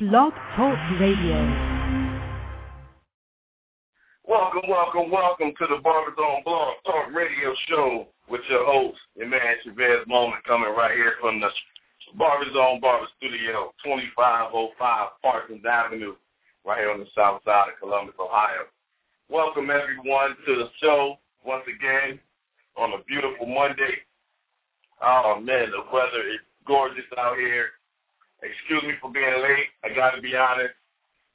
Blog Talk Radio. Welcome, welcome, welcome to the Barber Zone Blog Talk Radio Show with your host, your man Shabazz Moment, coming right here from the Barber Zone Barber Studio, 2505 Parsons Avenue, right here on the south side of Columbus, Ohio. Welcome everyone to the show once again on a beautiful Monday. Oh man, the weather is gorgeous out here. Excuse me for being late. I got to be honest.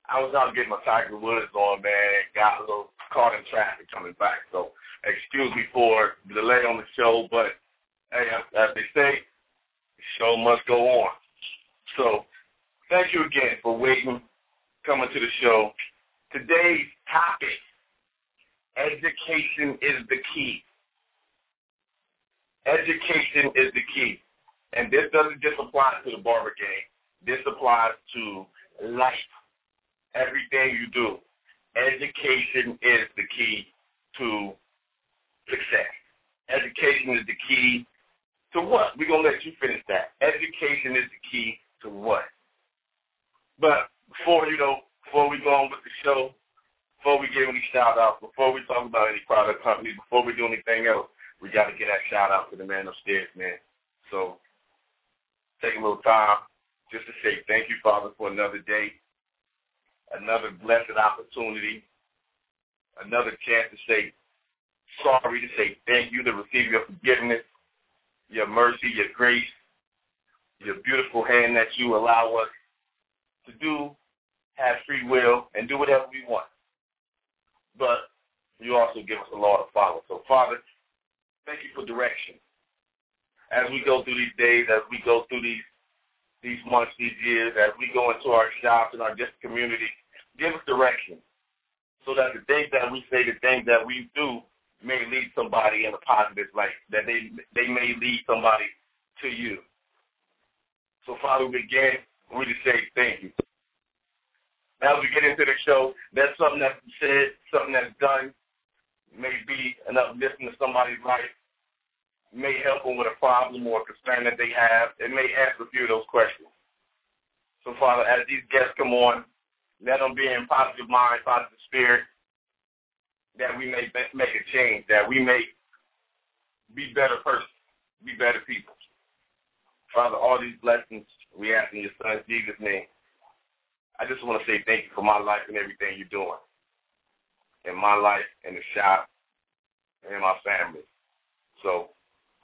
I was out getting my Tiger Woods on, man. Got a little caught in traffic coming back. So excuse me for the delay on the show, but hey, as they say, the show must go on. So thank you again for waiting, coming to the show. Today's topic, education is the key. Education is the key. And this doesn't just apply to the barber game. This applies to life. Everything you do. Education is the key to success. Education is the key to what? We're going to let you finish that. Education is the key to what? But before, you know, before we go on with the show, before we give any shout outs, before we talk about any product companies, before we do anything else, we got to get that shout out to the man upstairs, man. So take a little time just to say thank you, Father, for another day, another blessed opportunity, another chance to say sorry, to say thank you, to receive your forgiveness, your mercy, your grace, your beautiful hand that you allow us to do, have free will, and do whatever we want. But you also give us a law to follow. So, Father, thank you for direction. As we go through these days, as we go through these these months, these years, as we go into our shops and our different communities, give us direction so that the things that we say, the things that we do may lead somebody in a positive light, that they they may lead somebody to you. So, Father, we begin, we just say thank you. As we get into the show, there's something that's said, something that's done, may be an uplifting to somebody's life, may help them with a problem or a concern that they have. It may ask a few of those questions. So, Father, as these guests come on, let them be in positive mind, positive spirit, that we may make a change, that we may be better persons, be better people. Father, all these blessings we ask in your son Jesus' name. I just want to say thank you for my life and everything you're doing. In my life, in the shop, and in my family. So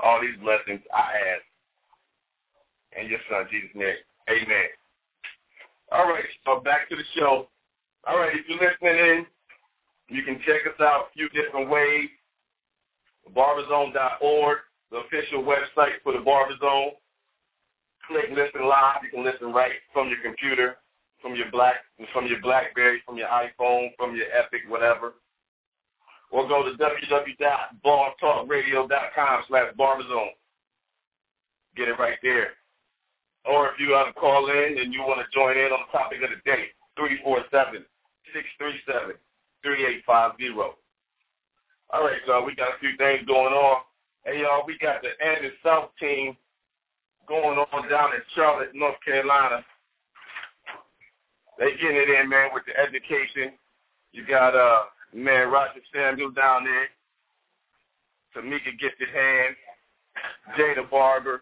all these blessings I ask in your son Jesus' name. Amen. All right, so back to the show. All right, if you're listening in, you can check us out a few different ways. Barberzone.org, the official website for the Barberzone. Click listen live. You can listen right from your computer, from your black, from your BlackBerry, from your iPhone, from your Epic, whatever. Or go to www.blogtalkradio.com slash barberzone. Get it right there. Or if you want to call in and you want to join in on the topic of the day, 347-637-3850. All right, so we got a few things going on. Hey, y'all, we got the Andis South team going on down in Charlotte, North Carolina. They getting it in, man, with the education. You got uh man Roger Samuel down there, Tamika Gifted Hands, Jada Barber,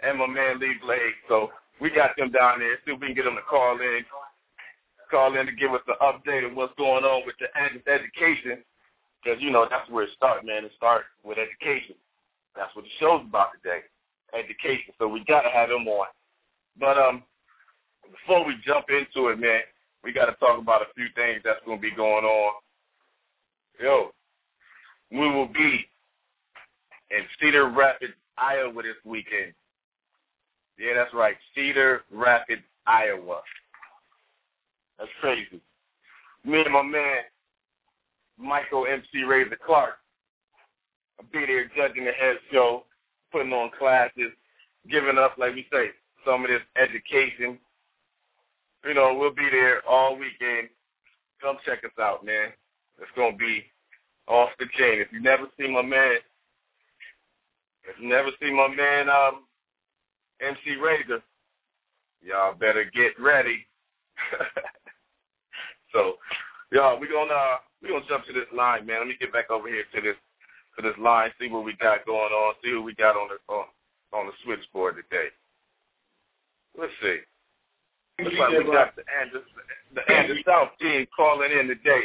and my man Lee Blade. So we got them down there. See if we can get them to call in. Call in to give us an update of what's going on with the education. Because, you know, that's where it starts, man. It starts with education. That's what the show's about today, education. So we got to have them on. But um, before we jump into it, man, we got to talk about a few things that's going to be going on. Yo, we will be in Cedar Rapids, Iowa this weekend. Yeah, that's right, Cedar Rapids, Iowa. That's crazy. Me and my man, Michael MC Razor Clark, I'll be there judging the head show, putting on classes, giving us, like we say, some of this education. You know, we'll be there all weekend. Come check us out, man. It's to be off the chain. If you never see my man, if you never see my man, um, MC Razor, y'all better get ready. so, y'all, we gonna uh, we gonna jump to this line, man. Let me get back over here to this to this line, see what we got going on, see who we got on the on, on the switchboard today. Let's see. Looks like we got the Andis, the Andis South team calling in today.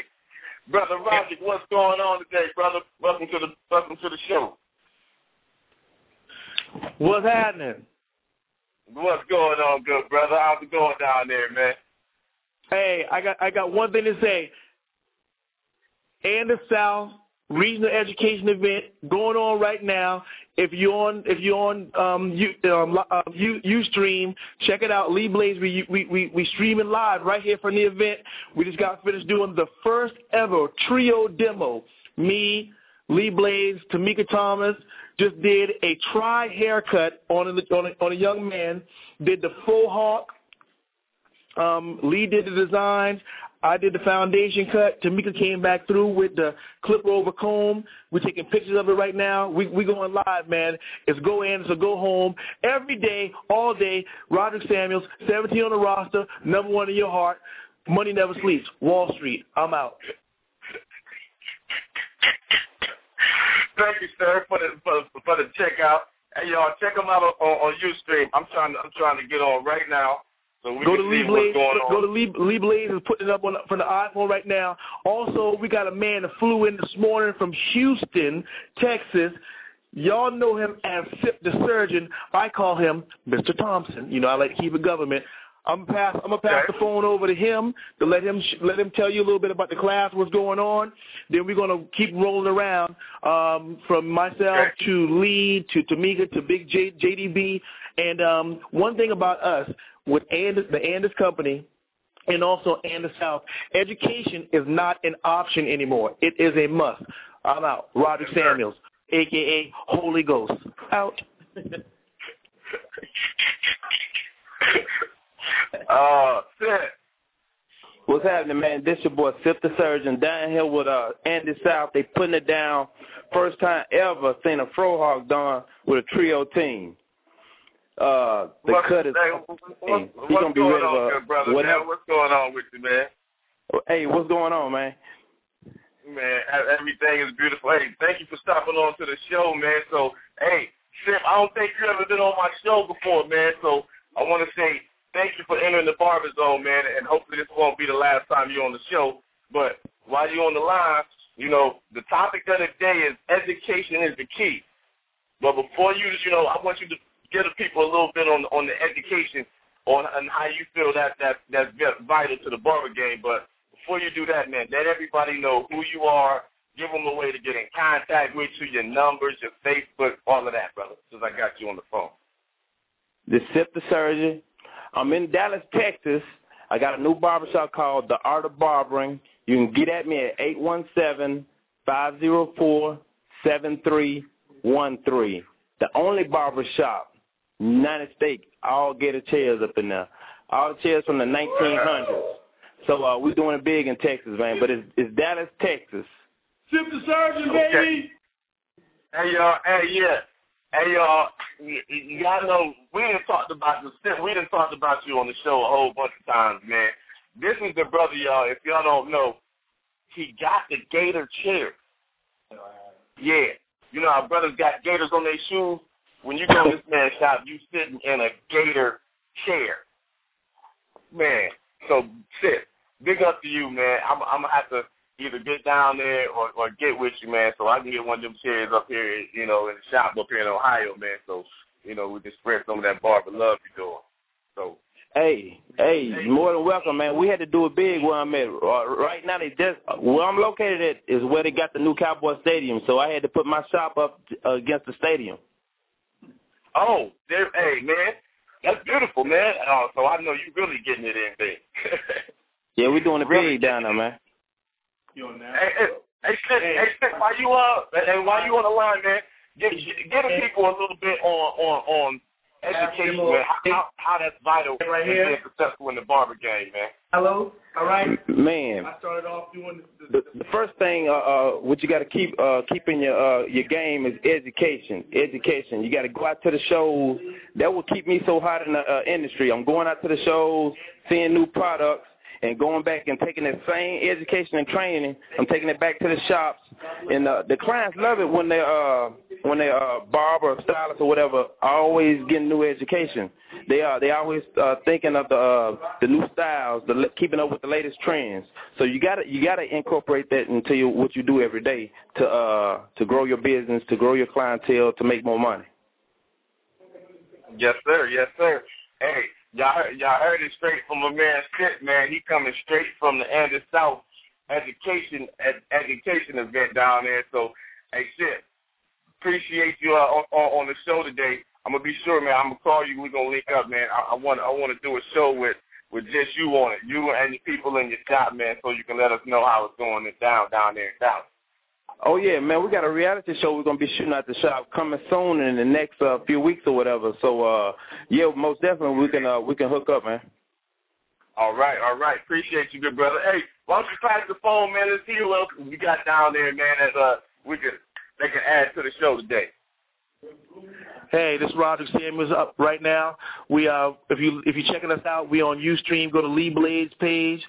Brother Roger, what's going on today, brother? Welcome to the welcome to the show. What's happening? What's going on, good brother? How's it going down there, man? Hey, I got I got one thing to say. Andis South regional education event going on right now. If you're on if you're on um you um uh, you Ustream, check it out. Lee Blaze, we we we we streaming live right here from the event. We just got finished doing the first ever trio demo. Me, Lee Blaze, Tamika Thomas just did a tri haircut on a, on a on a young man. Did the faux hawk. Um, Lee did the designs. I did the foundation cut. Tamika came back through with the clipper over comb. We're taking pictures of it right now. We we going live, man. It's go in, so go home. Every day, all day, Roderick Samuels, 17 on the roster, number one in your heart. Money never sleeps. Wall Street. I'm out. Thank you, sir, for the for, for the checkout. Hey, y'all, check them out on, on Ustream. I'm trying to I'm trying to get on right now. So we go to Lee Blaze. Go to Lee, Lee Blaze is putting it up on from the iPhone right now. Also, we got a man that flew in this morning from Houston, Texas. Y'all know him as Sip the Surgeon. I call him Mr. Thompson. You know, I like to keep it government. I'm pass. I'm gonna pass okay. the phone over to him to let him let him tell you a little bit about the class, what's going on. Then we're gonna keep rolling around um, from myself okay. to Lee to Tamika to Big J, JDB. And um, one thing about us with Andis, the Andis Company and also Andis South, education is not an option anymore. It is a must. I'm out. Roger yes, Samuels, a.k.a. Holy Ghost. Out. uh, Sid. What's happening, man? This your boy Sip the Surgeon down here with uh Andis South. They putting it down. First time ever seen a Frohawk done with a trio team. Uh, the what's, cut is. Hey, what's, what's, gonna be going on, good brother? whatever. Man, what's going on with you, man? Hey, what's going on, man? Man, everything is beautiful. Hey, thank you for stopping on to the show, man. So, hey, Sip, I don't think you ever been on my show before, man. So I want to say thank you for entering the barber zone, man, and hopefully this won't be the last time you're on the show. But while you're on the line, you know, the topic of the day is education is the key. But before you, you know, I want you to give the people a little bit on on the education on, how you feel that that that's vital to the barber game. But before you do that, man, let everybody know who you are. Give them a way to get in contact with you, your numbers, your Facebook, all of that, brother. Since I got you on the phone. The Sip the Surgeon. I'm in Dallas, Texas. I got a new barbershop called The Art of Barbering. You can get at me at eight one seven five zero four seven three one three. The only barbershop United States, all gator chairs up in there. All the chairs from the 1900s. So uh, we're doing it big in Texas, man. But it's, it's Dallas, Texas. Sip the Surgeon, Okay. baby. Hey y'all, hey yeah, hey y'all, y- y- y'all know we done talked about this. We done talked about you on the show a whole bunch of times, man. This is the brother, y'all. If y'all don't know, he got the gator chair. Yeah, you know our brothers got gators on their shoes. When you go to this man's shop, you sitting in a gator chair, man. So sit, big up to you, man. I'm, I'm gonna have to either get down there or, or get with you, man, so I can get one of them chairs up here, you know, in the shop up here in Ohio, man. So you know we can spread some of that barber love you're doing. So Hey, hey, more than welcome, man. We had to do it big where I'm at. Uh, right now, they just where I'm located at is where they got the new Cowboy Stadium. So I had to put my shop up uh, against the stadium. Oh, there, hey man, that's beautiful, man. Oh, so I know you really getting it in big. Yeah, we're doing it Really? big down there, man. You on now? hey, hey, hey, Sid, hey, Sid, while you uh, and while you on the line, man, give give the people a little bit on on on education, man. How how, how that's vital Right in here. being successful in the barber game, man. Hello. All right. Man, I started off doing the, the, the first thing uh, uh what you got to keep uh keep in your uh your game is education education you got to go out to the shows that will keep me so hot in the uh, industry i'm going out to the shows seeing new products and going back and taking that same education and training, I'm taking it back to the shops, and uh, the clients love it when they uh when they uh barber, or stylist, or whatever, always getting new education. They are they always uh, thinking of the uh, the new styles, the keeping up with the latest trends. So you gotta you gotta incorporate that into your, what you do every day to uh to grow your business, to grow your clientele, to make more money. Yes, sir. Yes, sir. Hey, y'all y'all heard it straight from a man Skip, man. He coming straight from the Andis South education ed, education event down there. So, hey, shit, appreciate you uh, on, on the show today. I'm gonna be sure, man. I'm gonna call you. We're gonna link up, man. I, I want I want to do a show with with just you on it, you and the people in your shop, man, so you can let us know how it's going down down there in Dallas. Oh yeah, man, we got a reality show we're gonna be shooting at the shop coming soon in the next uh, few weeks or whatever. So uh yeah, most definitely we can uh we can hook up, man. All right, all right. Appreciate you, good brother. Hey, why don't you pass the phone, man? Let's see who else we got down there, man, as uh we can they can add to the show today. Hey, this is Roger Samuels up right now. We uh if you if you're checking us out, we on Ustream, go to Lee Blades page.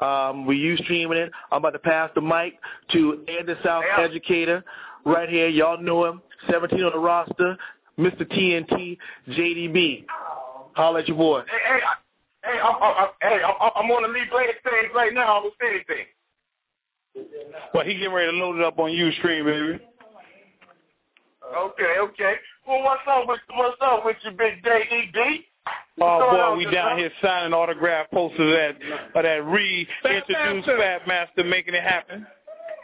Um, we use streaming it. I'm about to pass the mic to Andis South yeah. Educator right here. Y'all know him. 17 on the roster. Mr. TNT, JDB. Holla at your boy. Hey, hey, hey, I'm, I'm, hey, I'm on the Lee Blades page right now. I don't see anything. Well, he getting ready to load it up on Ustream, baby. Okay, okay. Well, what's up with what's up with you, big JDB? Oh boy, we down here signing autograph posters at uh, that reintroduced Fade Master, making it happen.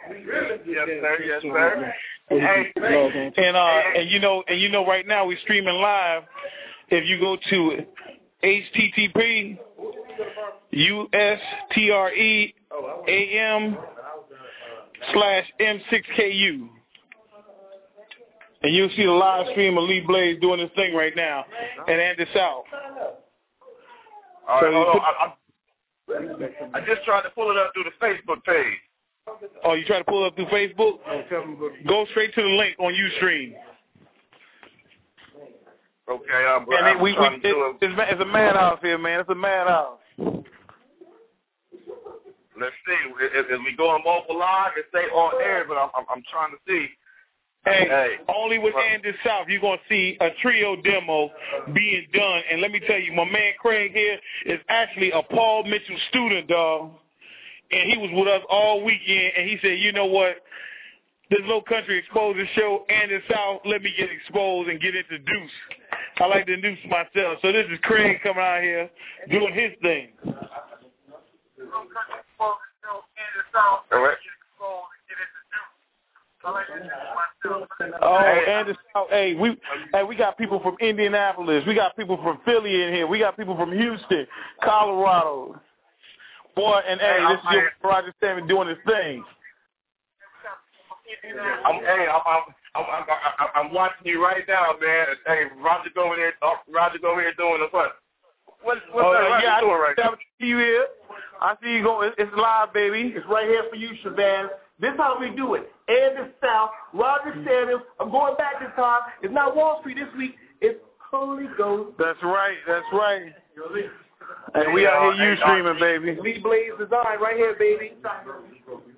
Yes, sir. Yes, sir. Hey, and uh, and you know, and you know, right now we're streaming live. If you go to http U S T R E A M slash m6ku. And you'll see the live stream of Lee Blaze doing his thing right now and Andis South. All right, hold on. I, I, I just tried to pull it up through the Facebook page. Oh, you try to pull it up through Facebook? Go straight to the link on Ustream. Okay, I'm, and I'm we, we, trying it, to do it. It's, it's a madhouse here, man. It's a madhouse. Let's see. If, if we go on mobile live, it say on air, but I'm, I'm, I'm trying to see. Hey, Hey. only with Andis South, you're going to see a trio demo being done. And let me tell you, my man Craig here is actually a Paul Mitchell student, dog. And he was with us all weekend, and he said, you know what? This low country exposure show, Andis South, let me get exposed and get introduced. I like to introduce myself. So this is Craig coming out here doing his thing. All right. Oh, Andis South. Hey, we hey, we got people from Indianapolis. We got people from Philly in here. We got people from Houston, Colorado. Boy, and hey, Hey, this is I'm- your Roger Sammy doing his thing. I'm, hey, I'm, I'm, I'm, I'm, I'm, I'm watching you right now, man. Hey, Roger over there, oh, Roger over here doing the what? What, what's Oh, that Roger yeah, I doing right now? see you here. I see you going. It's live, baby. It's right here for you, Shabazz. This is how we do it. Andis South, Roger mm. Samuels. I'm going back this time. It's not Wall Street this week. It's Holy Ghost. That's right. That's right. And we out here uh, you uh, streaming, baby. Lee Blaze Design right here, baby.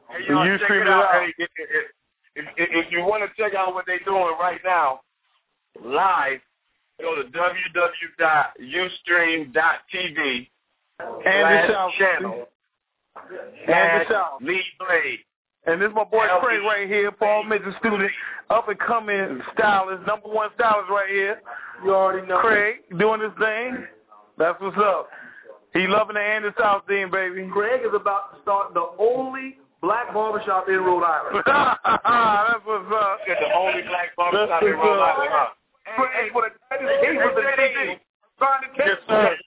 Hey, y'all You check it it out. out. Hey, if, if, if, if you want to check out what they're doing right now, live, go to www.ustream.tv Andy slash South. channel Andy slash South. Lee Blade. And this is my boy Craig right here, Paul Mitchell student, up and coming stylist, number one stylist right here. You already know. Craig doing his thing. That's what's up. He loving the Andis South thing, baby. Craig is about to start the only black barbershop in Rhode Island. That's what's up. Said the only black barbershop in Rhode. Island. huh? Hey, hey, For the he was the JD. Signed the Yes, case. sir.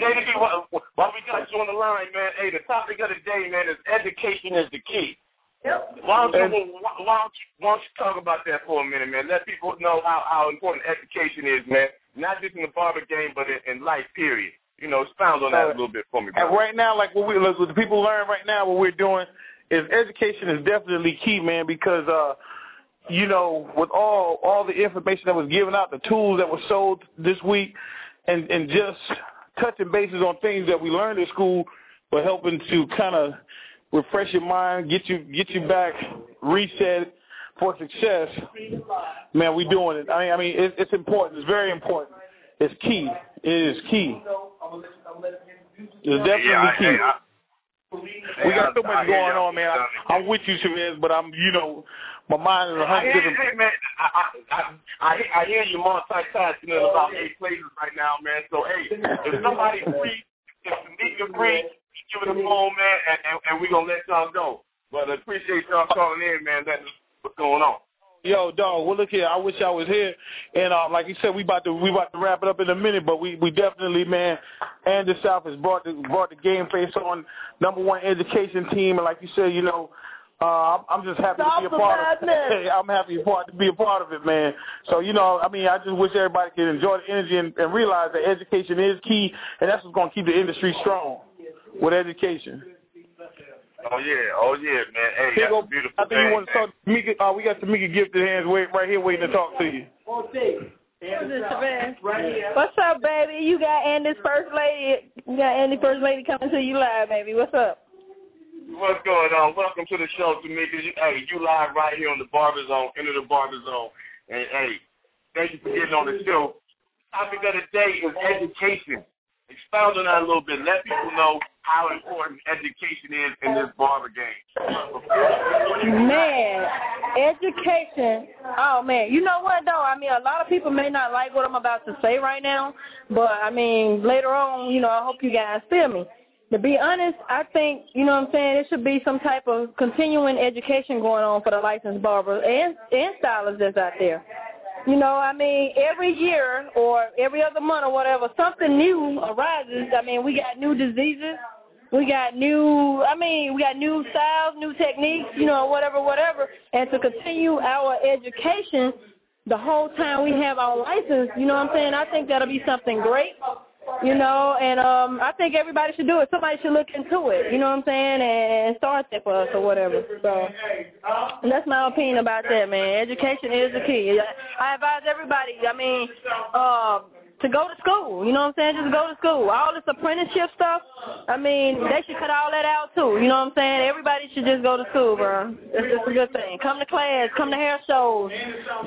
JDB, while while we got you on the line, man, hey, the topic of the day, man, is education is the key. Yep. Why don't, you, why, why, don't you, why don't you talk about that for a minute, man? Let people know how, how important education is, man. Not just in the barber game, but in, in life, period. You know, expound on that a little bit for me, And right now, like what we look, what the people learn right now, what we're doing is education is definitely key, man, because uh, you know, with all all the information that was given out, the tools that were sold this week, and and just touching bases on things that we learned at school, but helping to kind of refresh your mind, get you get you back reset for success. Man, we doing it. I mean, I mean, it, it's important. It's very important. It's key. It is key. It's definitely yeah, key. I, I, we got so much going on, man. I, I'm with you, Shabazz, but I'm, you know, my mind is a hundred different. hey, man, I, I, I, I, I hear you multitasking in about eight places right now, man. So, hey, if somebody free, if Tamika free, give it a phone, man, and, and, and we're going to let y'all go. But I appreciate y'all calling in, man. That's what's going on. Yo, dog. Well, look here. I wish I was here, and uh, like you said, we about to we about to wrap it up in a minute. But we we definitely, man. Andis South has brought the brought the game face on number one education team, and like you said, you know. Uh, I'm just happy to be a part of it. I'm happy part to be a part of it, man. So you know, I mean, I just wish everybody could enjoy the energy and, and realize that education is key, and that's what's going to keep the industry strong with education. Oh yeah, oh yeah, man. Hey, Here that's go, a beautiful I think thing. you want to talk. Tamika, uh, we got Tamika gifted hands wait, right here waiting to talk to you. What's up, baby? You got Andy's first lady. You got Andy's first lady coming to you live, baby. What's up? What's going on? Welcome to the show, Tamika. You, hey, you live right here on the Barber Zone, into the Barber Zone. And hey, thank you for getting on the show. Topic of the day is education. Expound on that a little bit. Let people know how important education is in this barber game. Man, education. Oh man, you know what though? I mean, a lot of people may not like what I'm about to say right now, but I mean, later on, you know, I hope you guys feel me. To be honest, I think, you know what I'm saying, there should be some type of continuing education going on for the licensed barbers and, and stylists that's out there. You know, I mean, every year or every other month or whatever, something new arises. I mean, we got new diseases. We got new, I mean, we got new styles, new techniques, you know, whatever, whatever. And to continue our education the whole time we have our license, you know what I'm saying, I think that'll be something great. You know, and um I think everybody should do it. Somebody should look into it, you know what I'm saying, and start that for us or whatever. So that's my opinion about that, man. Education is the key. I advise everybody, I mean, uh, to go to school, you know what I'm saying? Just go to school. All this apprenticeship stuff, I mean, they should cut all that out too, you know what I'm saying? Everybody should just go to school, bro. It's just a good thing. Come to class, come to hair shows,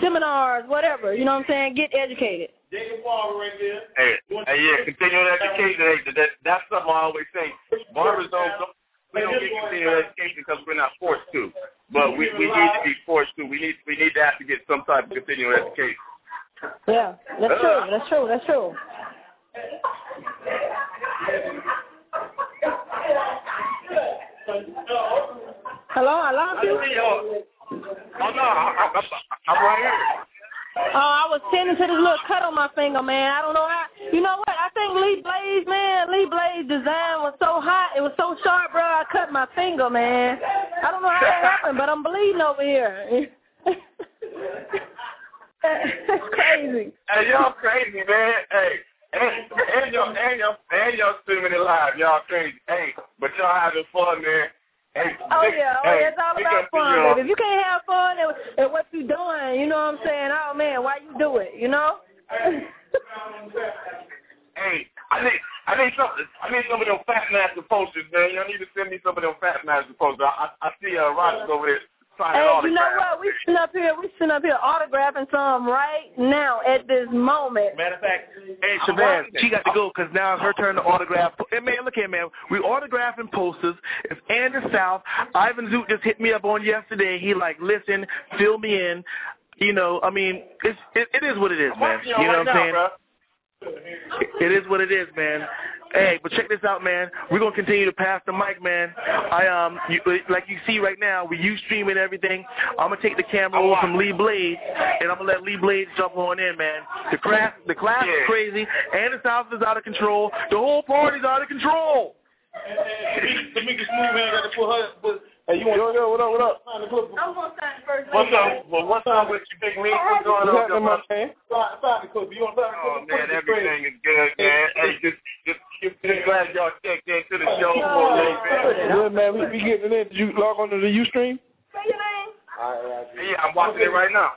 seminars, whatever, you know what I'm saying? Get educated. Hey, hey, yeah, continuing education. Hey, that, that's something I always say. Barbers don't, don't we don't get continuing education because we're not forced to, but we we need to be forced to. We need we need to have to get some type of continuing education. Yeah, that's true. That's true. That's true. Hello, I lost you. Oh no, I, I, I'm right here. Oh, I was tending to this little cut on my finger, man. I don't know how. You know what? I think Lee Blaze, man, Lee Blaze design was so hot. It was so sharp, bro. I cut my finger, man. I don't know how that happened, but I'm bleeding over here. That's crazy. Hey, y'all crazy, man. Hey, and, and y'all and y'all and y'all it live. Y'all crazy. Hey, but y'all having fun, man. Hey, Oh yeah, oh hey, yeah, it's all about fun, baby. If you can't have fun at, at what you doing, you know what I'm saying? Oh man, why you do it? You know? Hey, I need I need some I need some of them fade master posters, man. Y'all need to send me some of them fade master posters. I I, I see uh Rogers over there Hey, autographs. you know what? We sitting up here, we sitting up here autographing some right now at this moment. Matter of fact, hey, I'm Shabazz, she got to go because now it's her turn to autograph. And man, look here, man. We autographing posters. It's Andis South. Ivan Zoot just hit me up on yesterday. He like, listen, fill me in. You know, I mean, it's it, it is what it is, man. y'all know what I'm now, saying? Bro. It is what it is, man. Hey, but check this out, man. We're gonna continue to pass the mic, man. I um, you, like you see right now, we you streaming everything. I'm gonna take the camera over from Lee Blades, and I'm gonna let Lee Blades jump on in, man. The class, the class is crazy, and Andis South is out of control. The whole party's out of control. Tamika Smooth man got to put her. Put, hey, you want? Yo, yo, what up? What up? Sign the clip. I'm gonna sign first. What's up? Well, what's up with you, Big Meat? What's going on, What's happening, my man? Sign, sign the clip. You want to sign the clip? Oh man, everything is good, man. Hey, just just just glad y'all checked into the show for a little bit. Good man, we, we getting in. Did you log on to the UStream? Say your name. Yeah, I'm watching it right now.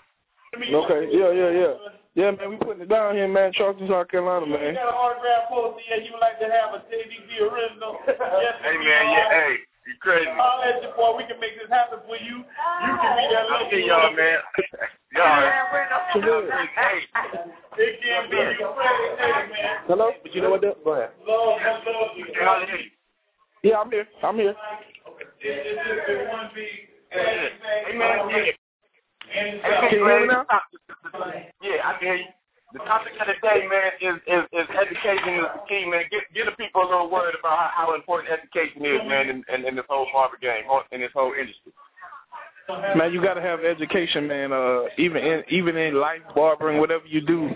Okay, yeah, yeah, yeah. Yeah, man, we putting it down here, man. Charleston, South Carolina, man. You got an autograph poster here. You would like to have a JDB original? yes, Hey man, yeah, hey, you crazy. I'll let you, boy. We can make this happen for you. You can be that I lucky y'all, man. Y'all, hey, It can be you, Freddie. Man. Hello? But you know what? though? Go ahead. Love, I love you. Yeah, I'm here. I'm here. It's just been one big. hey man, yeah. And Hey, Can you hear me now? Yeah, I can hear you. The topic of the day, man, is, is, is education is the key, man. Get get the people a little worried about how, how important education is, man, in, in, in this whole barber game, in this whole industry. Man, you got to have education, man. Uh, even in even in life, barbering, whatever you do,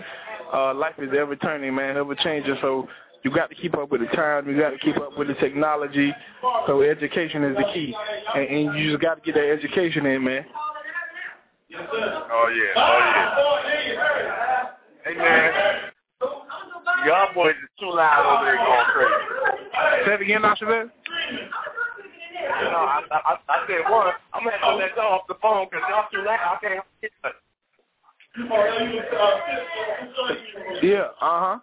uh, life is ever turning, man, ever changing. So you got to keep up with the time. You got to keep up with the technology. So education is the key, and, and you just got to get that education in, man. Oh yeah, oh yeah. Hey man, y'all boys is too loud over there going crazy. Say it again. You know, I, I, I said one. I'm gonna have to let y'all off the phone because y'all too loud. I can't it. Yeah. Uh huh.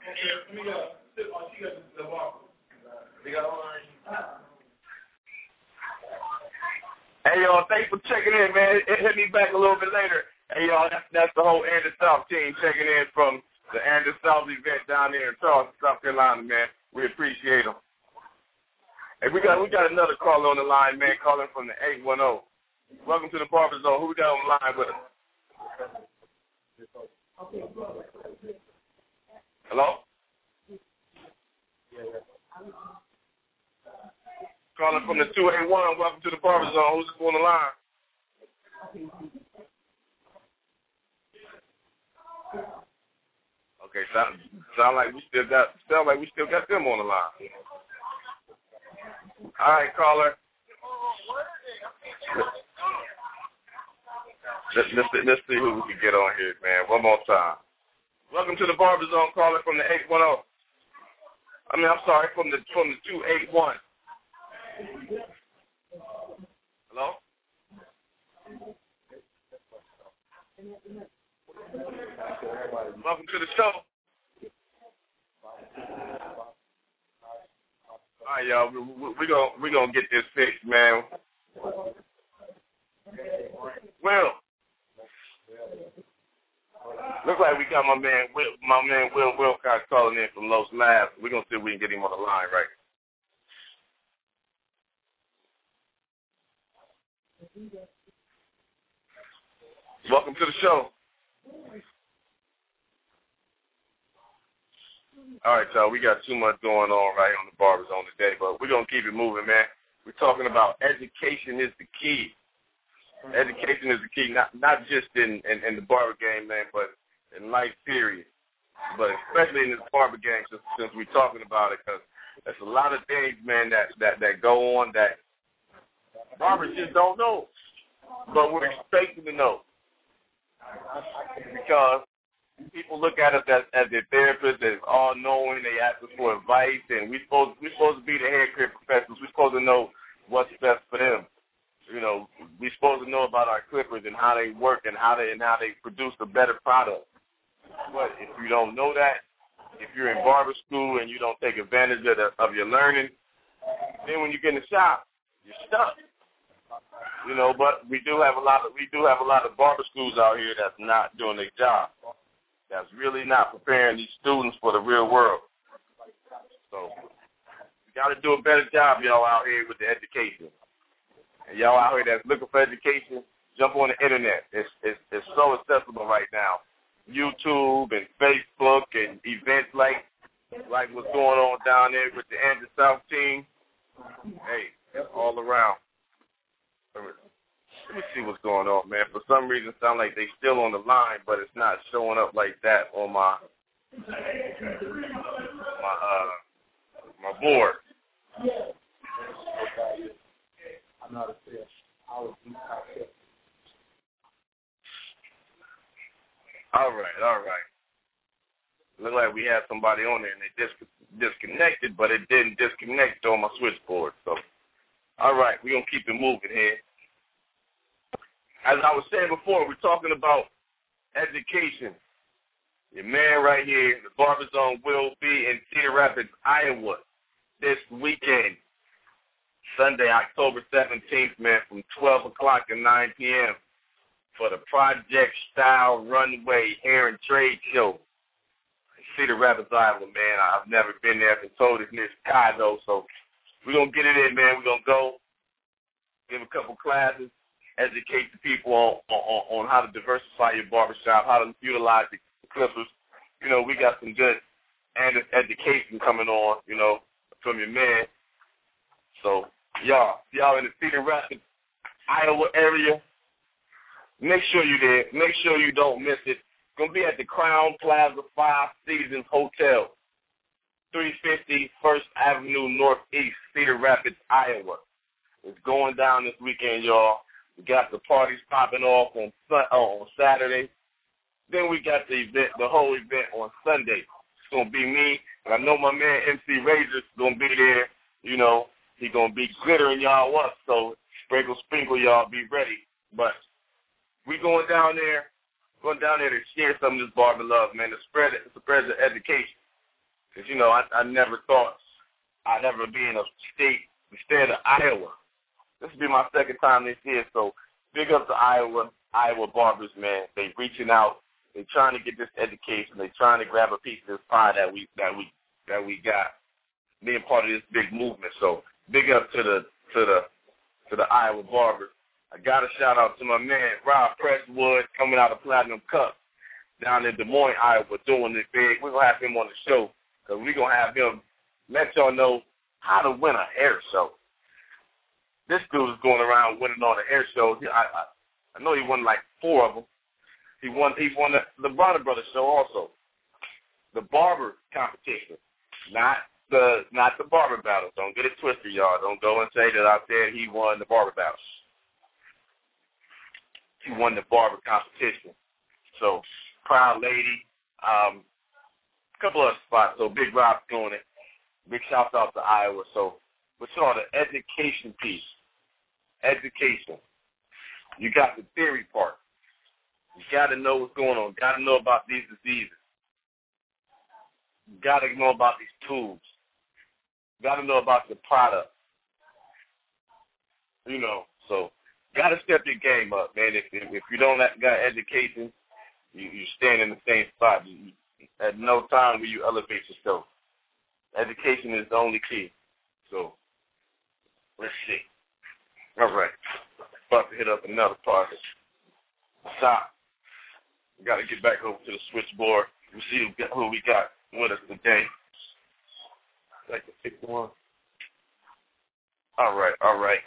Hey y'all, thanks for checking in, man. It hit me back a little bit later. Hey y'all, that's, that's the whole Andis South team checking in from the Andis South event down there in Charleston, South Carolina, man. We appreciate them. Hey, we got we got another caller on the line, man, calling from the eight one zero. Welcome to the Barber Zone. Who got on the line with us? Hello. Calling from the 281. Welcome to the Barber Zone. Who's on the line? Okay, sound, sound like we still got sound like we still got them on the line. All right, caller. Let's, let's, let's see who we can get on here, man. One more time. Welcome to the Barber Zone, caller from the 810. I mean, I'm sorry, from the from the 281. Hello? Welcome to the show. All right, y'all. We're we, we gonna we gonna get this fixed, man. Well, looks like we got my man Will, my man Will Wilcox calling in from Los Labs. We're gonna see if we can get him on the line, right? Welcome to the show. All right, y'all. We got too much going on right on the Barber Zone today, but we're gonna keep it moving, man. We're talking about education is the key. Mm-hmm. Education is the key, not not just in, in, in the barber game, man, but in life period. But especially in this barber game, since, since we're talking about it, because there's a lot of things, man, that, that, that go on that barbers just don't know, but we're expected to know. Because people look at us as, as their therapists, as all knowing, they ask us for advice, and we supposed we're supposed to be the hair care professionals. We're supposed to know what's best for them. You know, we're supposed to know about our clippers and how they work and how they and how they produce a better product. But if you don't know that, if you're in barber school and you don't take advantage of the, of your learning, then when you get in the shop, you're stuck. You know, but we do have a lot of we do have a lot of barber schools out here that's not doing their job. That's really not preparing these students for the real world. So we got to do a better job, y'all out here with the education. And y'all out here that's looking for education, jump on the internet. It's it's it's so accessible right now. YouTube and Facebook and events like like what's going on down there with the Andis South team. Hey, all around. Let me, see what's going on, man. For some reason, it sounds like they still on the line, but it's not showing up like that on my my uh my board. All right, all right. Look like we had somebody on there and they dis- disconnected, but it didn't disconnect on my switchboard. So, all right, we're gonna keep it moving here. As I was saying before, we're talking about education. Your man right here, the Barber Zone, will be in Cedar Rapids, Iowa, this weekend, Sunday, October 17th, man, from 12 o'clock to 9 p.m. for the Project Style Runway Hair and Trade Show. Cedar Rapids, Iowa, man. I've never been there. I've been told it's near Chicago, so we're going to get it in, man. We're going to go, give a couple classes, educate the people on, on, on how to diversify your barbershop, how to utilize the clippers. You know, we got some good and education coming on, you know, from your man. So, y'all, y'all in the Cedar Rapids, Iowa area, make sure you're there. Make sure you don't miss it. Going to be at the Crowne Plaza Five Seasons Hotel, 350 First Avenue Northeast, Cedar Rapids, Iowa. It's going down this weekend, y'all. We got the parties popping off on uh, on Saturday. Then we got the event, the whole event on Sunday. It's gonna be me, and I know my man MC Razor's gonna be there. You know, he gonna be glittering y'all up. So sprinkle, sprinkle, y'all be ready. But we going down there, going down there to share some of this barber love, man. To spread it, to spread the education. Cause you know, I, I never thought I'd ever be in a state, the state of Iowa. This will be my second time this year, so big up to Iowa, Iowa barbers, man. They reaching out they're trying to get this education. They're trying to grab a piece of this pie that we that we that we got, being part of this big movement. So big up to the to the to the Iowa Barbers. I got a shout out to my man Rob Presswood coming out of Platinum Cup down in Des Moines, Iowa, doing it big. We're gonna have him on the show because we're gonna have him let y'all know how to win a hair show. This dude is going around winning all the hair shows. I, I I know he won like four of them. He won. He won the, the Bronner Brothers show also. The barber competition, not the not the barber battle. Don't get it twisted, y'all. Don't go and say that I said he won the barber battle. He won the barber competition. So proud lady. Um, couple of spots. So Big Rob's doing it. Big shout out to Iowa. So, but y'all, the education piece. Education. You got the theory part. You got to know what's going on. Got to know about these diseases. Got to know about these tools. Got to know about the product. You know, so got to step your game up, man. If if, if you don't got education, you you stand in the same spot. You, at no time will you elevate yourself. Education is the only key. So let's see. All right, about to hit up another part. Stop. Got to get back over to the switchboard. We see who we got with us today. Like to pick one. All right, all right.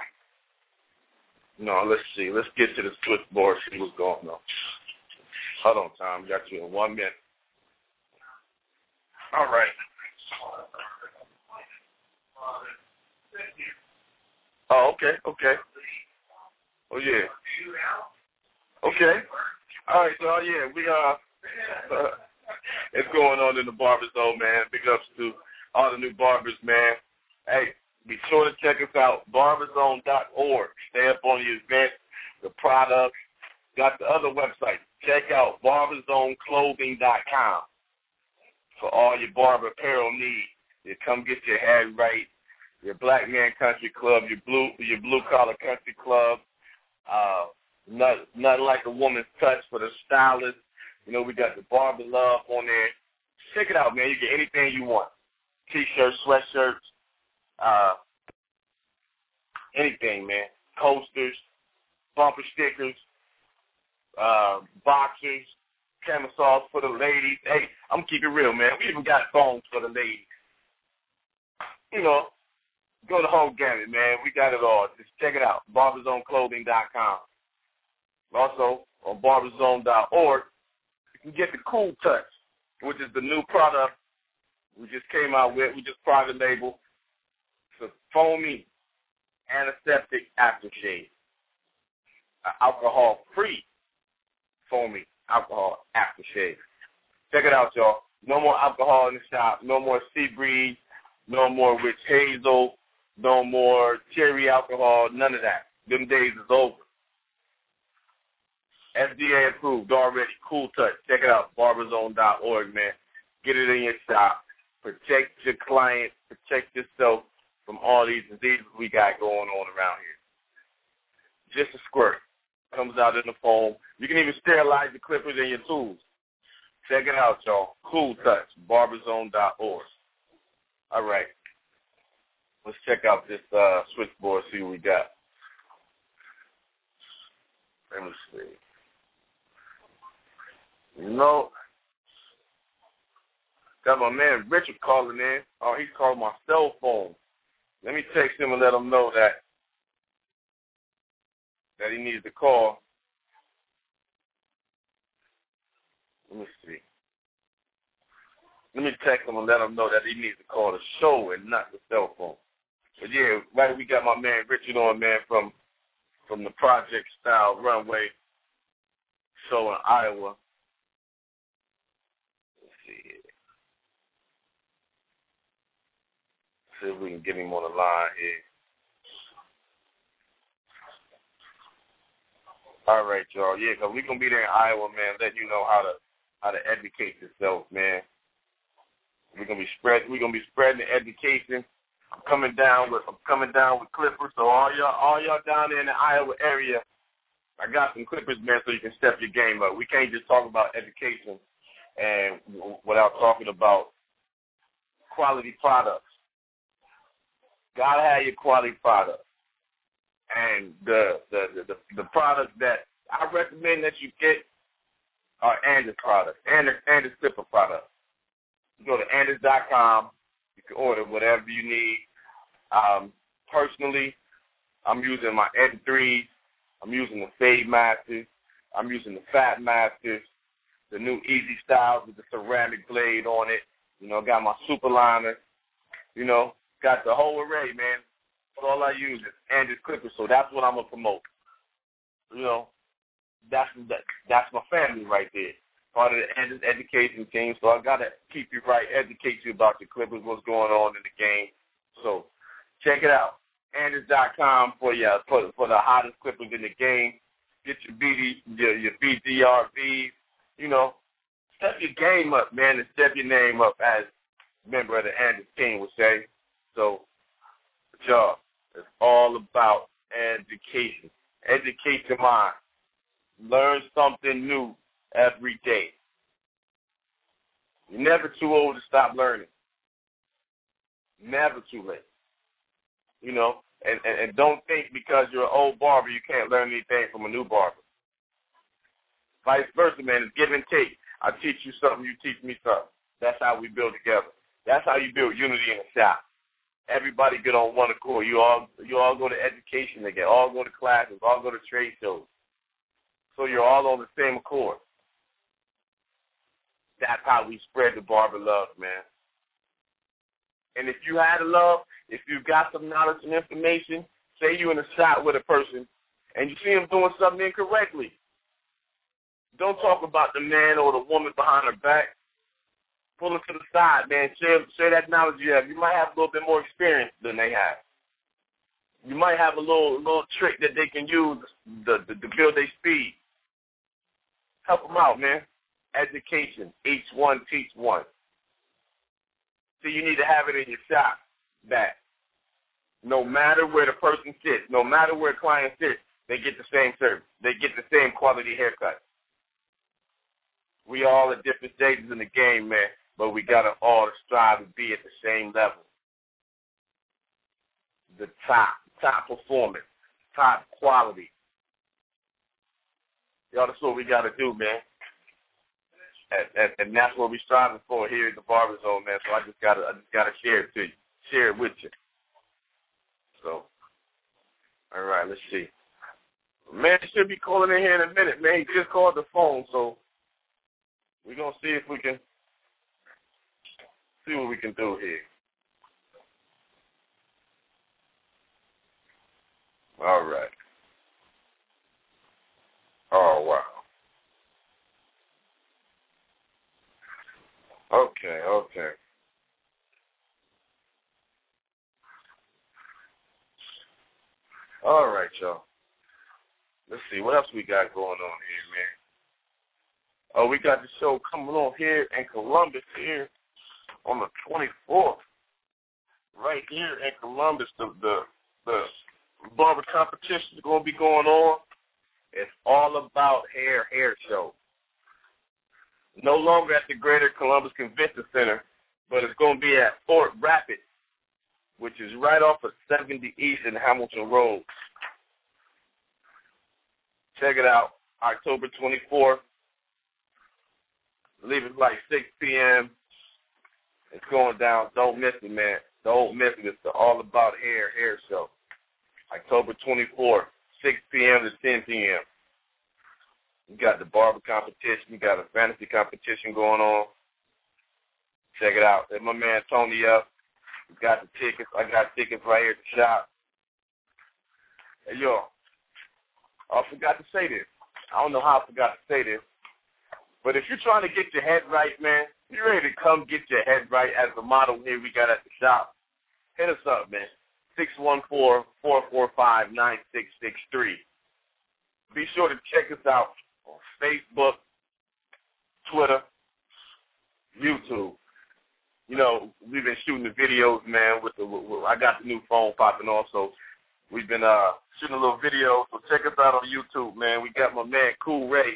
No, let's see. Let's get to the switchboard. See what's going on. Hold on, Tom. Got you in one minute. All right. Oh, okay, okay. Oh yeah. Okay. All right, so yeah, we are. Uh, it's going on in the barber zone, man. Big ups to all the new barbers, man. Hey, be sure to check us out, barberzone.org. Stay up on the event, the products. Got the other website. Check out barberzoneclothing.com for all your barber apparel needs. You come get your hair right, your Black Man Country Club, your blue your blue collar country club. Uh, not, nothing like a woman's touch for the stylist. You know, we got the Barber Love on there. Check it out, man. You get anything you want. T-shirts, sweatshirts, uh, anything, man. Coasters, bumper stickers, uh, boxers, camisoles for the ladies. Hey, I'm keeping real, man. We even got phones for the ladies. You know, go the whole gamut, man. We got it all. Just check it out. BarberZoneClothing.com. Also, on barberzone.org, you can get the Cool Touch, which is the new product we just came out with. We just private label. It's a foamy antiseptic aftershave. Alcohol-free foamy alcohol aftershave. Check it out, y'all. No more alcohol in the shop. No more sea breeze. No more witch hazel. No more cherry alcohol. None of that. Them days is over. FDA approved already. Cool touch. Check it out. Barberzone.org, man. Get it in your shop. Protect your client. Protect yourself from all these diseases we got going on around here. Just a squirt. Comes out in the foam. You can even sterilize the clippers and your tools. Check it out, y'all. Cool touch. Barberzone.org. All right. Let's check out this uh, switchboard, see what we got. Let me see. No. Got my man Richard calling in. Oh, he's calling my cell phone. Let me text him and let him know that that he needs to call. Let me see. Let me text him and let him know that he needs to call the show and not the cell phone. But yeah, right, we got my man Richard on, man, from from the Project Style Runway show in Iowa. Let's see. See if we can get him on the line here. All right, y'all. Yeah, because we're going to be there in Iowa, man, letting you know how to how to educate yourself, man. We're gonna be spread we're gonna be spreading the education. I'm coming down with I'm coming down with clippers, so all y'all all y'all down there in the Iowa area, I got some clippers, man, so you can step your game up. We can't just talk about education and without talking about quality products. Gotta have your quality product. And the the the, the, the product that I recommend that you get are Andis products, Andis, Andis Clipper products. You go to Andis.com. You can order whatever you need. Um, personally, I'm using my N3s. I'm using the Fade Masters. I'm using the Fat Masters. The new Easy Styles with the ceramic blade on it. You know, got my super liner. You know, got the whole array, man. That's all I use is Andis Clippers, so that's what I'm gonna promote. You know, that's that, that's my family right there. Part of the Andis education team, so I gotta keep you right, educate you about the Clippers, what's going on in the game. So check it out, Andis.com for your for for the hottest Clippers in the game. Get your BD your your BGRVs, you know, step your game up, man, and step your name up as member of the Andis team would say. So, y'all, it's all about education. Educate your mind. Learn something new every day. You're never too old to stop learning. Never too late. You know, and, and, and don't think because you're an old barber you can't learn anything from a new barber. Vice versa, man. It's give and take. I teach you something, you teach me something. That's how we build together. That's how you build unity in a shop. Everybody get on one accord. You all you all go to education together, all go to classes, all go to trade shows. So you're all on the same accord. That's how we spread the barber love, man. And if you had a love, if you've got some knowledge and information, say you in a shot with a person and you see him doing something incorrectly, don't talk about the man or the woman behind her back. Pull them to the side, man. Share, share that knowledge you have. You might have a little bit more experience than they have. You might have a little little trick that they can use to, to, to build their speed. Help them out, man. Education. Each one teach one. So you need to have it in your shop that no matter where the person sits, no matter where a client sits, they get the same service. They get the same quality haircut. We all at different stages in the game, man, but we gotta all strive to be at the same level. The top, top performance, top quality, Y'all, that's what we got to do, man. And, and, that's what we're striving for here at the Barber Zone, man. So I just gotta, I just gotta share it to you, share it with you. So, all right, let's see. Man should be calling in here in a minute, man. He just called the phone, so we're gonna see if we can see what we can do here. All right. Oh, wow. Okay, okay. All right, y'all. let's see, what else we got going on here, man? Oh, we got the show coming on here in Columbus here on the 24th. Right here in Columbus, the the, the barber competition is going to be going on. It's all about hair hair show. No longer at the Greater Columbus Convention Center, but it's going to be at Fort Rapid, which is right off of 70 East and Hamilton Road. Check it out, October 24th. Leave it like 6 p.m. It's going down. Don't miss it, man. Don't miss it. It's the All About Hair Hair Show. October 24th, 6 p.m. to 10 p.m. We got the barber competition. We got a fantasy competition going on. Check it out. There's my man Tony up. We got the tickets. I got tickets right here at the shop. Hey, yo, I forgot to say this. I don't know how I forgot to say this. But if you're trying to get your head right, man, you ready to come get your head right as the model here we got at the shop, hit us up, man. 614-445-9663. Be sure to check us out on Facebook, Twitter, YouTube. You know, we've been shooting the videos, man. With the, with, I got the new phone popping off, so we've been uh shooting a little video. So check us out on YouTube, man. We got my man Cool Ray,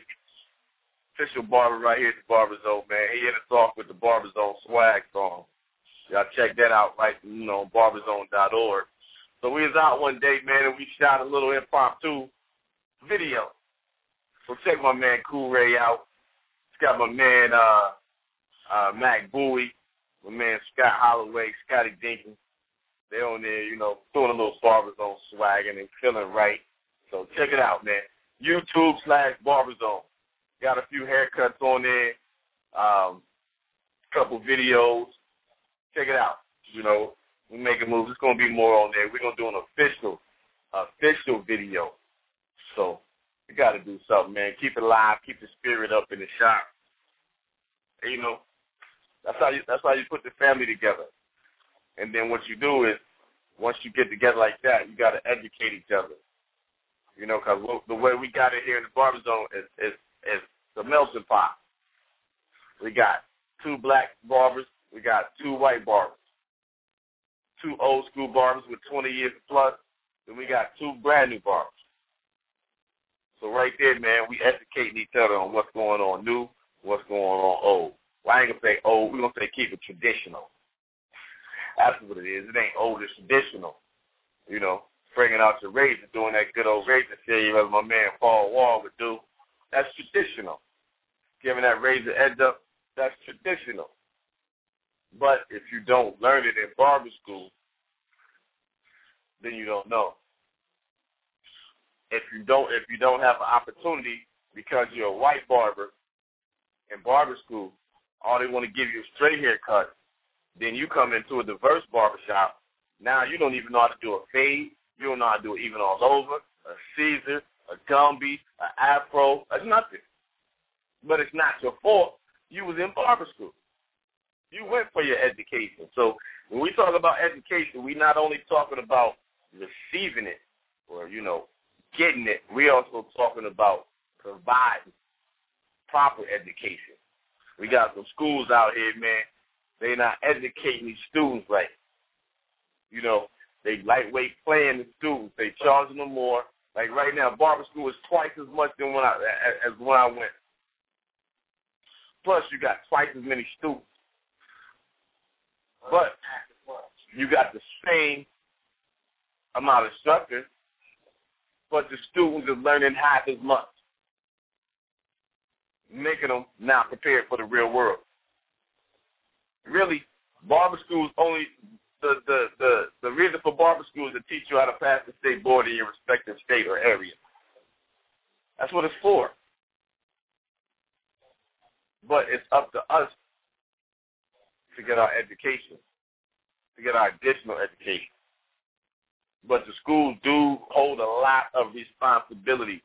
official barber right here at the Barber Zone, man. He hit us off with the Barber Zone swag song. Y'all check that out, right? You know, barberzone.org. So we was out one day, man, and we shot a little impromptu video. So check my man Cool Ray out. It's got my man uh, uh, Mac Bowie, my man Scott Holloway, Scotty Dinkins. They on there, you know, doing a little Barberzone swagging and feeling right. So check it out, man. YouTube slash Barberzone. Got a few haircuts on there, um, couple videos. Check it out. You know, we making moves. It's gonna be more on there. We're gonna do an official, official video. So you got to do something, man. Keep it alive. Keep the spirit up in the shop. And, you know, that's how you that's how you put the family together. And then what you do is, once you get together like that, you got to educate each other. You know, because the way we got it here in the barber zone is is is the melting pot. We got two black barbers. We got two white barbers. Two old school barbers with 20 years plus. Then we got two brand new barbers. So right there, man, we educating each other on what's going on new, what's going on old. Well, I ain't gonna say old. We're gonna say keep it traditional. That's what it is. It ain't old. It's traditional. You know, bringing out your razor, doing that good old razor shave as my man Paul Wall would do. That's traditional. Giving that razor edge up, that's traditional. But if you don't learn it in barber school, then you don't know. If you don't if you don't have an opportunity because you're a white barber in barber school, all they want to give you a straight haircut, then you come into a diverse barbershop. Now you don't even know how to do a fade. You don't know how to do it even all over, a Caesar, a Gumby, an Afro, that's nothing. But it's not your fault. You was in barber school. You went for your education. So when we talk about education, we're not only talking about receiving it or, you know, getting it. We're also talking about providing proper education. We got some schools out here, man. They're not educating these students right. You know, they lightweight playing the students. They charging them more. Like right now, barber school is twice as much than when I as when I went. Plus, you got twice as many students. But you got the same amount of instructors, but the students are learning half as much, making them now prepared for the real world. Really, barber schools only the, the, the, the reason for barber school is to teach you how to pass the state board in your respective state or area. That's what it's for. But it's up to us to get our education, to get our additional education. But the schools do hold a lot of responsibility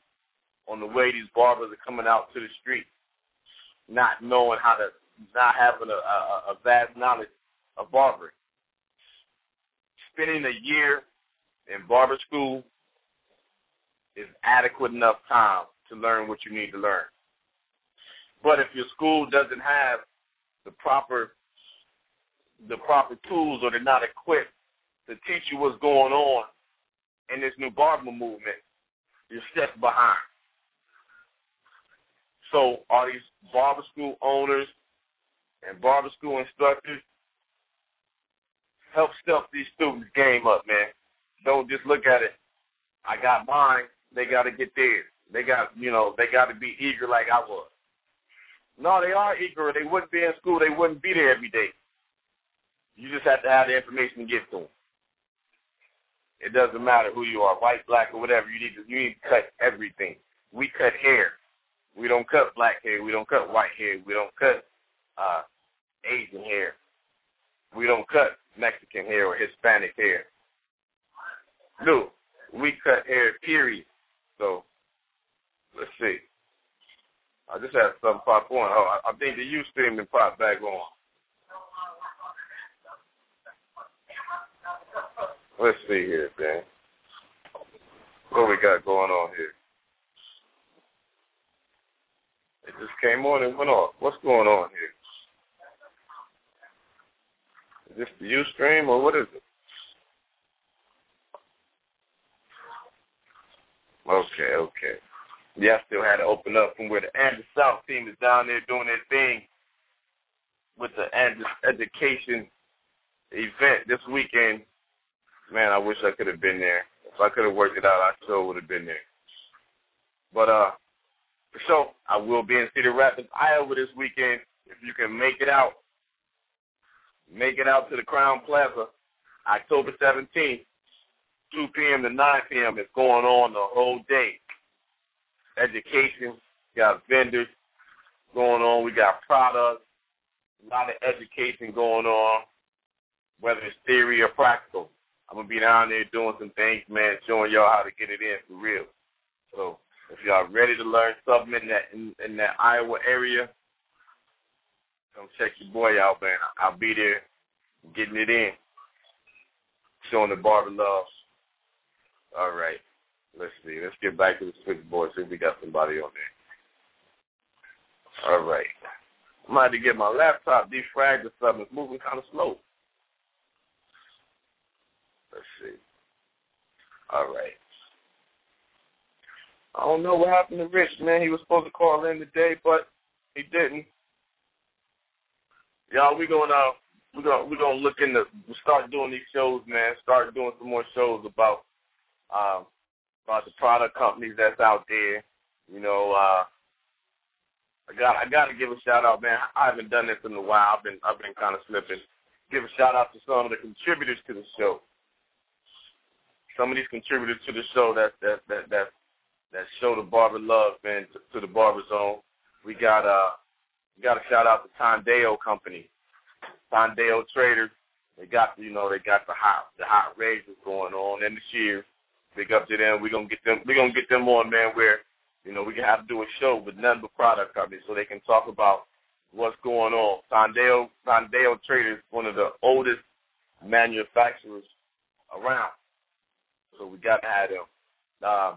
on the way these barbers are coming out to the street, not knowing how to, not having a, a, a vast knowledge of barbering. Spending a year in barber school is adequate enough time to learn what you need to learn. But if your school doesn't have the proper the proper tools or they're not equipped to teach you what's going on in this new barber movement, you're steps behind. So are these barber school owners and barber school instructors help step these students' game up, man. Don't just look at it. I got mine. They got to get theirs. They got, you know, they got to be eager like I was. No, they are eager. They wouldn't be in school. They wouldn't be there every day. You just have to have the information to get to them. It doesn't matter who you are, white, black, or whatever. You need to you need to cut everything. We cut hair. We don't cut black hair. We don't cut white hair. We don't cut uh, Asian hair. We don't cut Mexican hair or Hispanic hair. No, we cut hair. Period. So let's see. I just had something pop on. Oh, I, I think the Ustream and pop back on. Let's see here, man. What we got going on here? It just came on and went off. What's going on here? Is this the Ustream or what is it? Okay, okay. Yeah, I still had to open up from where the Andis South team is down there doing their thing with the Andis Education event this weekend. Man, I wish I could have been there. If I could have worked it out, I sure would have been there. But uh, for sure, I will be in Cedar Rapids, Iowa this weekend. If you can make it out, make it out to the Crowne Plaza, October 17th, 2 p.m. to 9 p.m. It's going on the whole day. Education, got vendors going on. We got products, a lot of education going on, whether it's theory or practical. I'm gonna be down there doing some things, man, showing y'all how to get it in for real. So if y'all ready to learn something in that in, in that Iowa area, come check your boy out, man. I'll be there getting it in, showing the barber love. All right. Let's see. Let's get back to the switchboard. See if we got somebody on there. All right. I might have to get my laptop defragged or something. It's moving kind of slow. Let's see. All right. I don't know what happened to Rich, man. He was supposed to call in today, but he didn't. Y'all, we gonna uh, we gonna we gonna look into start doing these shows, man. Start doing some more shows about um, about the product companies that's out there. You know, uh, I got I got to give a shout out, man. I haven't done this in a while. I've been I've been kind of slipping. Give a shout out to some of the contributors to the show. Some of these contributors to the show that that that that that show the barber love and to, the barber zone. We got uh we got a shout out to Tondeo Company, Tondeo Traders. They got you know they got the hot the hot razors going on and the shears. Big up to them. We're gonna get them. We're gonna get them on, man. Where you know we can have to do a show with none but product companies, so they can talk about what's going on. Tondeo Tondeo Traders, one of the oldest manufacturers around, so we got to have them. Uh,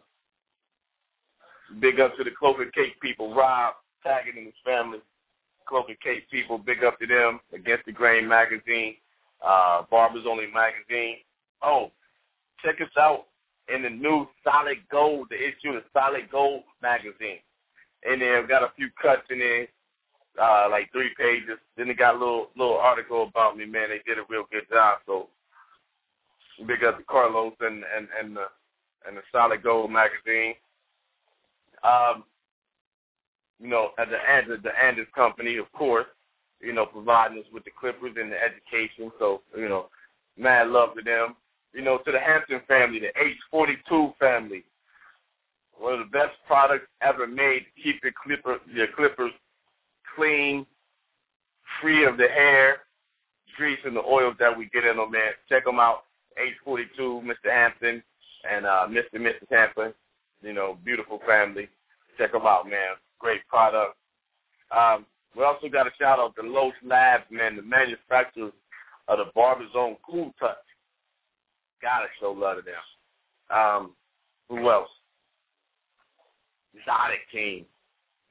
big up to the Clover Cake people, Rob Taggart and his family. Clover Cake people, big up to them. Against the Grain magazine, uh, Barbers Only magazine. Oh, check us out in the new Solid Gold, the issue of Solid Gold magazine. And there got a few cuts in there, uh, like three pages. Then they got a little little article about me, man. They did a real good job. So big up to Carlos and and and the and the Solid Gold magazine. Um, you know, at the end the Andis company, of course, you know, providing us with the Clippers and the education. So, you know, mad love to them you know, to the Hampton family, the H42 family. One of the best products ever made to keep your clipper your clippers clean, free of the hair, grease, and the oils that we get in them, man. Check them out. H42, Mr. Hampton, and uh, Mr. and Mrs. Hampton. You know, beautiful family. Check them out, man. Great product. Um, we also got a shout out to Los Labs, man, the manufacturers of the Barber Zone Cool Touch. Gotta show love to them. Um, who else? Exotic team.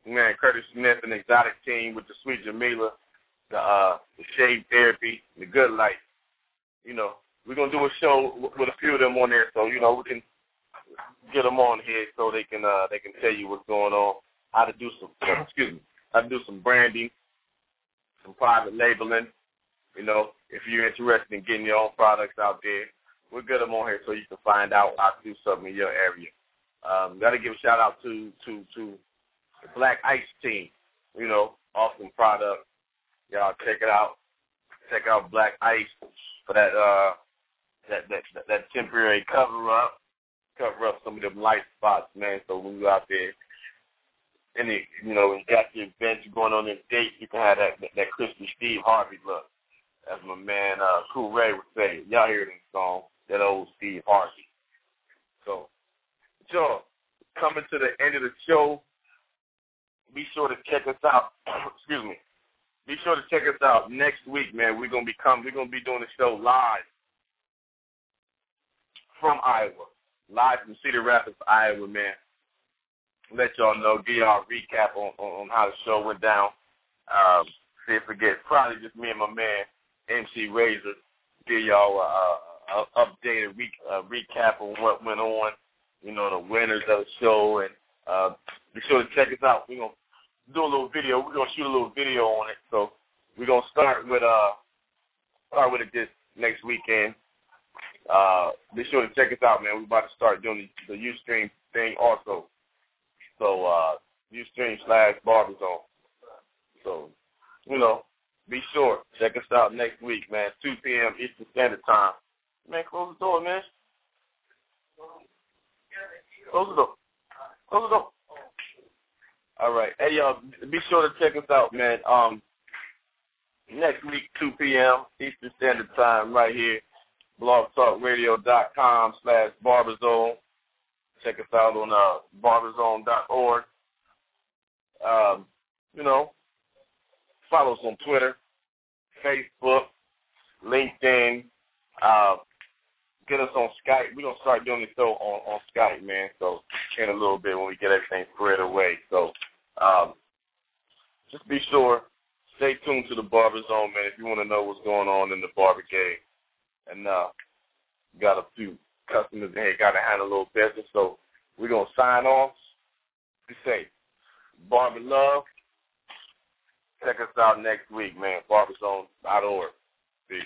Man, Curtis Smith and Exotic team with the Sweet Jamila, the uh, the Shade Therapy, the Good Life. You know, we're gonna do a show with a few of them on there, so you know we can get them on here so they can uh they can tell you what's going on, how to do some excuse me, how to do some branding, some private labeling. You know, if you're interested in getting your own products out there, we'll get them on here so you can find out how to do something in your area. Um, Got to give a shout out to to to the Black Ice team. You know, awesome product. Y'all check it out. Check out Black Ice for that uh that that that temporary cover up, cover up some of them light spots, man. So when you out there, any you know, when got your event, going on a date, you can have that that, that crispy Steve Harvey look. As my man uh Cool Ray would say. Y'all hear this song, that old Steve Harvey. So Joe, coming to the end of the show, be sure to check us out. Excuse me. Be sure to check us out next week, man. We're gonna be come. We're gonna be doing the show live from Iowa, live from Cedar Rapids, Iowa, man. Let y'all know, give y'all a recap on, on, on how the show went down. Um, see if forget, probably just me and my man MC Razor, give y'all a, a, a updated re, a recap on what went on. You know the winners of the show, and uh, be sure to check us out. We're gonna do a little video. We're gonna shoot a little video on it. So we're gonna start with uh start with it this next weekend. Uh, be sure to check us out, man. We're about to start doing the, the Ustream thing also. So uh, Ustream slash Barberzone. So you know, be sure check us out next week, man. 2 p.m. Eastern Standard Time. Man, close the door, man. Close the door. Close the door. All right. Hey, y'all, be sure to check us out, man. Um, next week, 2 p.m. Eastern Standard Time, right here, blogtalkradio.com slash barberzone. Check us out on uh, barberzone.org. Um, you know, follow us on Twitter, Facebook, LinkedIn. Uh, get us on Skype. We're gonna start doing this show on, on Skype, man. So in a little bit when we get everything squared away. So um, just be sure, stay tuned to the Barber Zone, man. If you want to know what's going on in the barber game, and uh, got a few customers in here, got to handle a little business. So we're gonna sign off. Be safe. Barber love. Check us out next week, man. Barberzone.org. Peace.